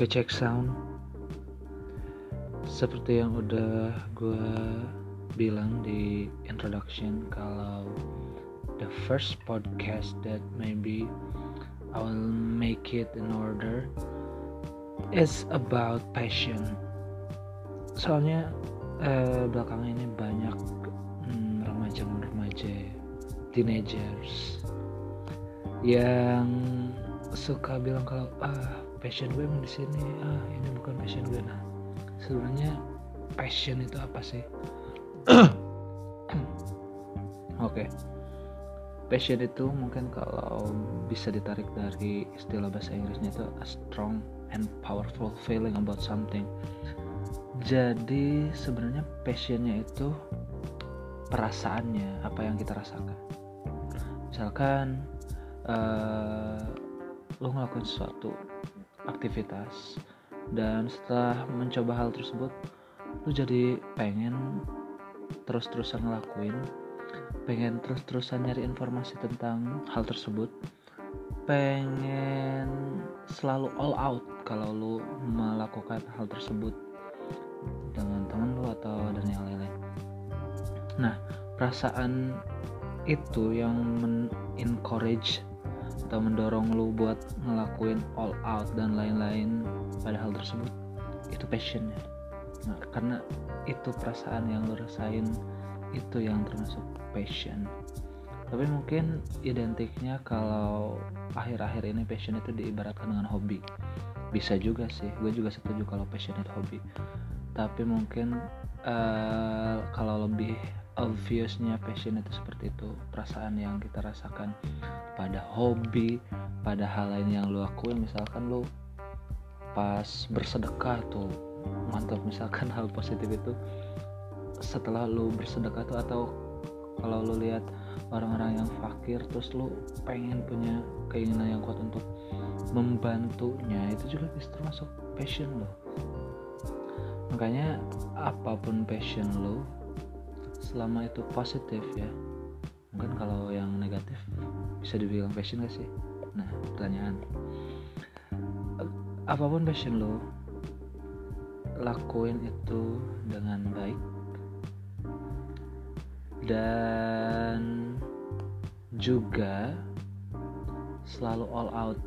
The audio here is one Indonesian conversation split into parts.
Oke cek sound. Seperti yang udah gue bilang di introduction Kalau the first podcast that maybe I will make it in order Is about passion. Soalnya eh, belakangan ini banyak hmm, remaja-remaja teenagers yang suka bilang kalau ah passion gue emang di sini. Ah ini bukan passion gue nah. Sebenarnya passion itu apa sih? Oke. Okay. passion itu mungkin kalau bisa ditarik dari istilah bahasa Inggrisnya itu a strong and powerful feeling about something. Jadi sebenarnya passionnya itu perasaannya apa yang kita rasakan. Misalkan uh, lo ngelakuin sesuatu aktivitas. Dan setelah mencoba hal tersebut lu jadi pengen terus-terusan ngelakuin pengen terus-terusan nyari informasi tentang hal tersebut pengen selalu all out kalau lu melakukan hal tersebut dengan teman lu atau dan yang lain-lain. Nah perasaan itu yang men-encourage atau mendorong lu buat ngelakuin all out dan lain-lain. Pada hal tersebut itu passionnya nah, karena itu perasaan yang lu rasain itu yang termasuk passion. Tapi mungkin identiknya kalau akhir-akhir ini passion itu diibaratkan dengan hobi. Bisa juga sih gue juga setuju kalau passion itu hobi. Tapi mungkin uh, kalau lebih obviousnya passion itu seperti itu perasaan yang kita rasakan pada hobi pada hal lain yang lu lakuin misalkan lu pas bersedekah tuh mantap. Misalkan hal positif itu setelah lu bersedekah tuh atau kalau lu lihat orang-orang yang fakir terus lu pengen punya keinginan yang kuat untuk membantunya itu juga bisa termasuk passion lo makanya apa pun passion lo selama itu positif ya. Mungkin kalau yang negatif bisa dibilang passion gak sih? Nah pertanyaan. Apa pun passion lo lakuin itu dengan baik dan juga selalu all out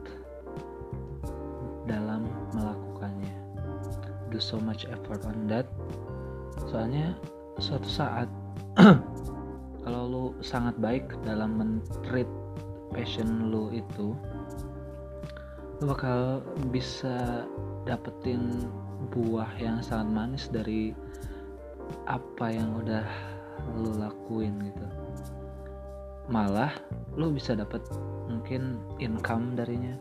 dalam melakukannya. Do so much effort on that. Soalnya suatu saat kalau lu sangat baik dalam mentreat passion lu itu lu bakal bisa dapetin buah yang sangat manis dari apa yang udah lu lakuin gitu. Malah lu bisa dapet mungkin income darinya.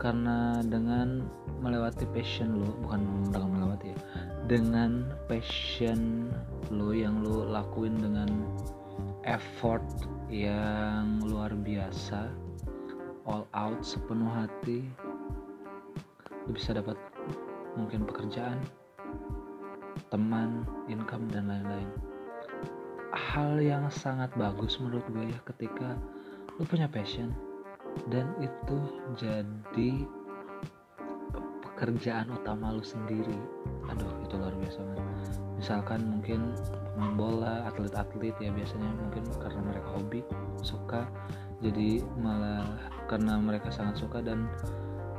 Karena dengan melewati passion lu bukan dengan melewati ya dengan passion lo yang lo lakuin dengan effort yang luar biasa all out sepenuh hati lo bisa dapat mungkin pekerjaan teman income dan lain-lain. Hal yang sangat bagus menurut gue ya ketika lo punya passion dan itu jadi pekerjaan utama lu sendiri. Aduh itu luar biasa banget. Misalkan mungkin pemain bola atlet-atlet ya biasanya mungkin karena mereka hobi suka. Jadi malah karena mereka sangat suka dan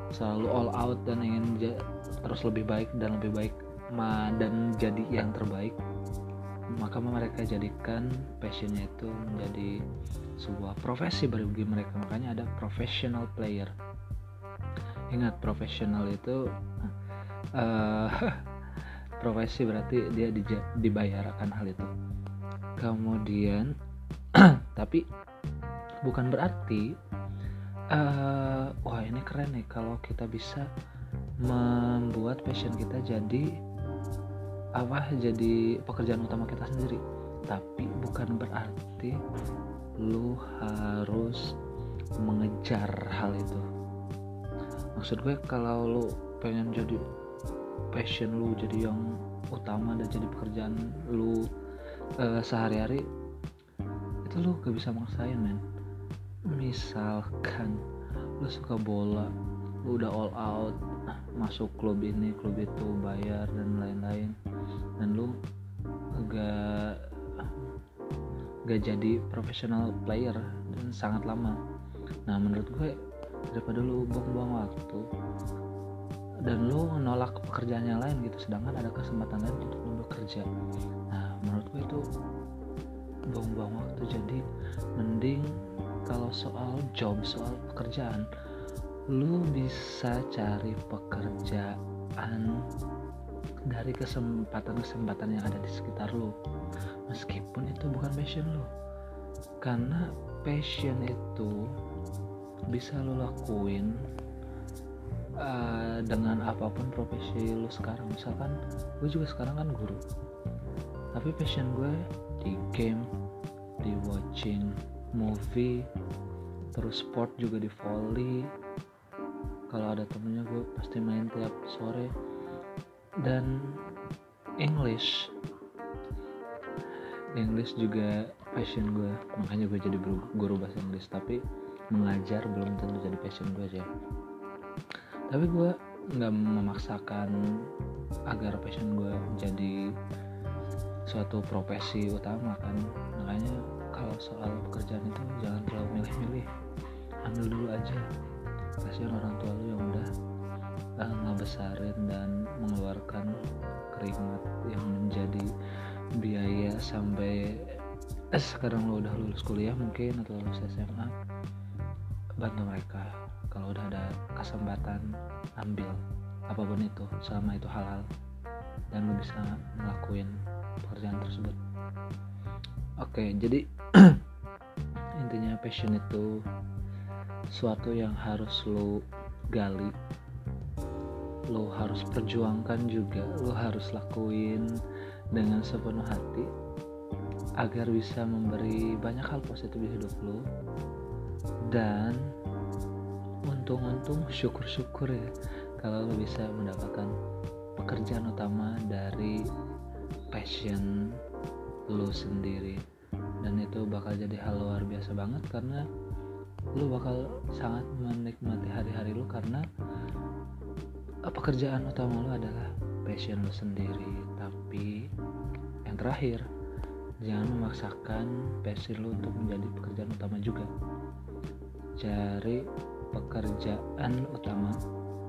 selalu all out dan ingin terus lebih baik dan lebih baik dan jadi yang terbaik. Maka mereka jadikan passionnya itu menjadi sebuah profesi bagi mereka. Makanya ada professional player ingat profesional itu uh, profesi berarti dia dibayarkan hal itu. Kemudian tapi bukan berarti uh, wah ini keren nih kalau kita bisa membuat passion kita jadi apa jadi pekerjaan utama kita sendiri. Tapi bukan berarti lu harus mengejar hal itu maksud gue kalau lu pengen jadi passion lu jadi yang utama dan jadi pekerjaan lu uh, sehari-hari itu lu gak bisa maksain men. Misalkan lu suka bola lu udah all out masuk klub ini klub itu bayar dan lain-lain dan lu gak gak jadi profesional player dan sangat lama. Nah menurut gue daripada lu buang-buang waktu dan lu nolak pekerjaan yang lain gitu sedangkan ada kesempatan lain untuk lu bekerja. Nah menurut gue itu buang-buang waktu. Jadi mending kalau soal job soal pekerjaan lu bisa cari pekerjaan dari kesempatan-kesempatan yang ada di sekitar lu. Meskipun itu bukan passion lu. Karena passion itu bisa lu lakuin uh, dengan apa pun profesi lu sekarang. Misalkan gue juga sekarang kan guru. Tapi passion gue di game di watching movie terus sport juga di volley. Kalau ada temennya gue pasti main tiap sore. Dan English. English juga passion gue makanya gue jadi guru bahasa Inggris. Tapi mengajar belum tentu jadi passion gue aja tapi gue nggak memaksakan agar passion gue jadi suatu profesi utama kan. Makanya kalau soal pekerjaan itu jangan terlalu milih-milih. Ambil dulu aja. Kasihan orang tua lu yang udah uh, ngebesarin dan mengeluarkan keringat yang menjadi biaya sampai eh, sekarang lo udah lulus kuliah mungkin atau lulus SMA bantu mereka kalau udah ada kesempatan ambil apa pun itu selama itu halal dan lo bisa ngelakuin pekerjaan tersebut. Oke jadi intinya passion itu suatu yang harus lo gali lo harus perjuangkan juga lo harus lakuin dengan sepenuh hati agar bisa memberi banyak hal positif di hidup lo dan untung-untung syukur-syukur ya kalau lo bisa mendapatkan pekerjaan utama dari passion lo sendiri. Dan itu bakal jadi hal luar biasa banget karena lu bakal sangat menikmati hari-hari lu karena pekerjaan utama lu adalah passion lu sendiri. Tapi yang terakhir jangan memaksakan passion lu untuk menjadi pekerjaan utama juga cari pekerjaan utama.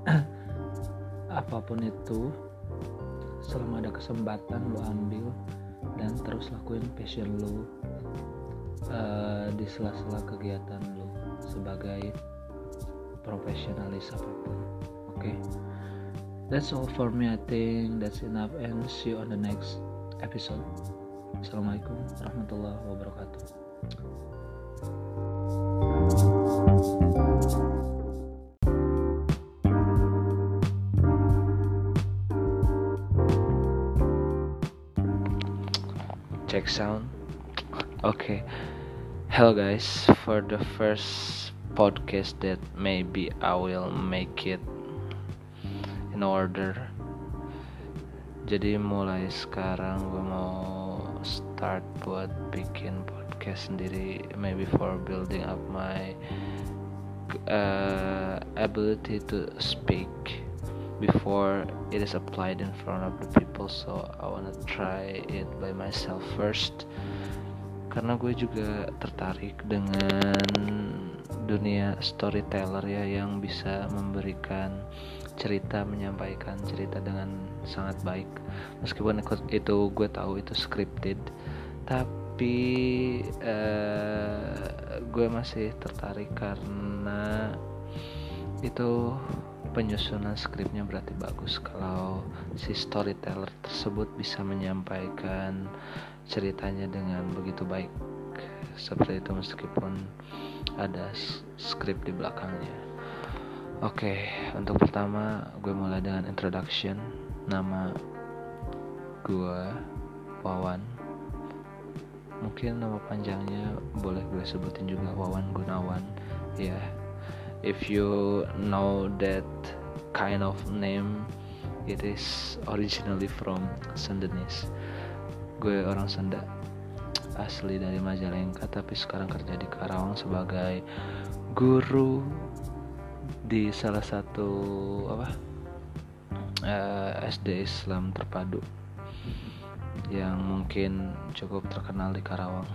Apa pun itu selama ada kesempatan lu ambil dan terus lakuin passion lu uh, di sela-sela kegiatan lu sebagai profesionalis apa pun oke? Okay? that's all for me I think. That's enough and see you on the next episode. Assalamualaikum warahmatullahi wabarakatuh check sound. Okay. Hello guys. For the first podcast that maybe I will make it in order. Jadi mulai sekarang gue mau start buat bikin podcast sendiri maybe for building up my uh, ability to speak before it is applied in front of the people. So I wanna try it by myself first. Karena gue juga tertarik dengan dunia storyteller ya yang bisa memberikan cerita menyampaikan cerita dengan sangat baik. Meskipun itu gue tahu itu scripted. Tapi uh, gue masih tertarik karena itu penyusunan skripnya berarti bagus. Kalau si storyteller tersebut bisa menyampaikan ceritanya dengan begitu baik seperti itu meskipun ada skrip di belakangnya. Oke okay, untuk pertama gue mulai dengan introduction. Nama gue Wawan mungkin nama panjangnya boleh gue sebutin juga Wawan Gunawan ya yeah. if you know that kind of name it is originally from Sundanese gue orang Sunda asli dari Majalengka tapi sekarang kerja di Karawang sebagai guru di salah satu apa uh, eh, SD Islam terpadu yang mungkin cukup terkenal di Karawang.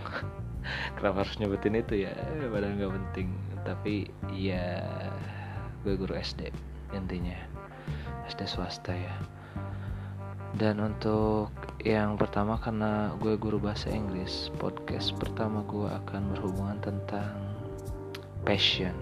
Kenapa harus nyebutin itu ya? Padahal nggak penting. Tapi ya gue guru SD intinya. SD swasta ya. Dan untuk yang pertama karena gue guru bahasa Inggris podcast pertama gue akan berhubungan tentang passion